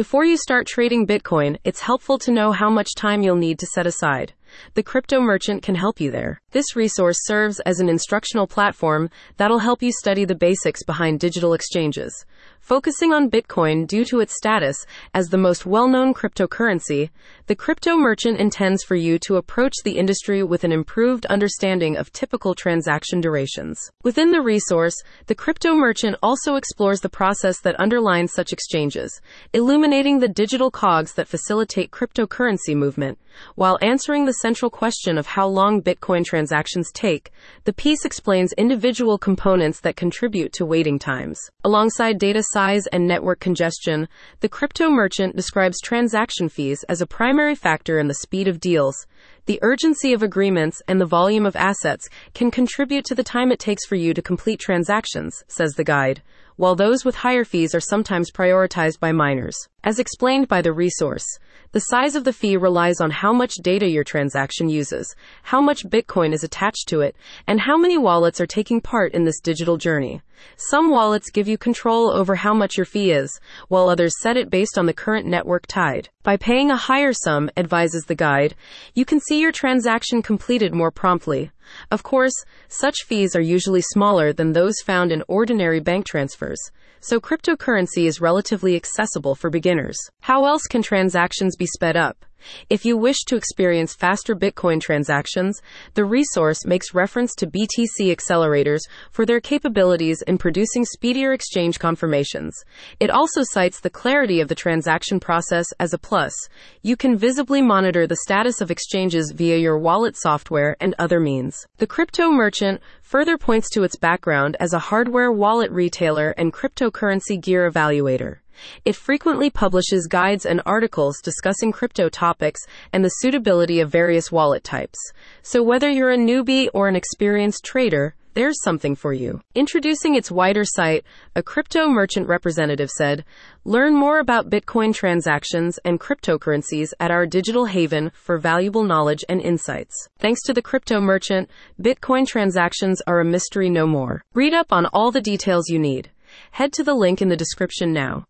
Before you start trading Bitcoin, it's helpful to know how much time you'll need to set aside. The crypto merchant can help you there. This resource serves as an instructional platform that'll help you study the basics behind digital exchanges. Focusing on Bitcoin due to its status as the most well known cryptocurrency, the crypto merchant intends for you to approach the industry with an improved understanding of typical transaction durations. Within the resource, the crypto merchant also explores the process that underlines such exchanges, illuminating the digital cogs that facilitate cryptocurrency movement. While answering the central question of how long Bitcoin transactions take, the piece explains individual components that contribute to waiting times. Alongside data size and network congestion, the crypto merchant describes transaction fees as a primary factor in the speed of deals. The urgency of agreements and the volume of assets can contribute to the time it takes for you to complete transactions, says the guide, while those with higher fees are sometimes prioritized by miners. As explained by the resource, the size of the fee relies on how much data your transaction uses, how much Bitcoin is attached to it, and how many wallets are taking part in this digital journey. Some wallets give you control over how much your fee is, while others set it based on the current network tide. By paying a higher sum, advises the guide, you can see your transaction completed more promptly. Of course, such fees are usually smaller than those found in ordinary bank transfers so cryptocurrency is relatively accessible for beginners. How else can transactions be sped up? If you wish to experience faster Bitcoin transactions, the resource makes reference to BTC accelerators for their capabilities in producing speedier exchange confirmations. It also cites the clarity of the transaction process as a plus. You can visibly monitor the status of exchanges via your wallet software and other means. The crypto merchant further points to its background as a hardware wallet retailer and cryptocurrency gear evaluator. It frequently publishes guides and articles discussing crypto topics and the suitability of various wallet types. So whether you're a newbie or an experienced trader, there's something for you. Introducing its wider site, a crypto merchant representative said, Learn more about Bitcoin transactions and cryptocurrencies at our digital haven for valuable knowledge and insights. Thanks to the crypto merchant, Bitcoin transactions are a mystery no more. Read up on all the details you need. Head to the link in the description now.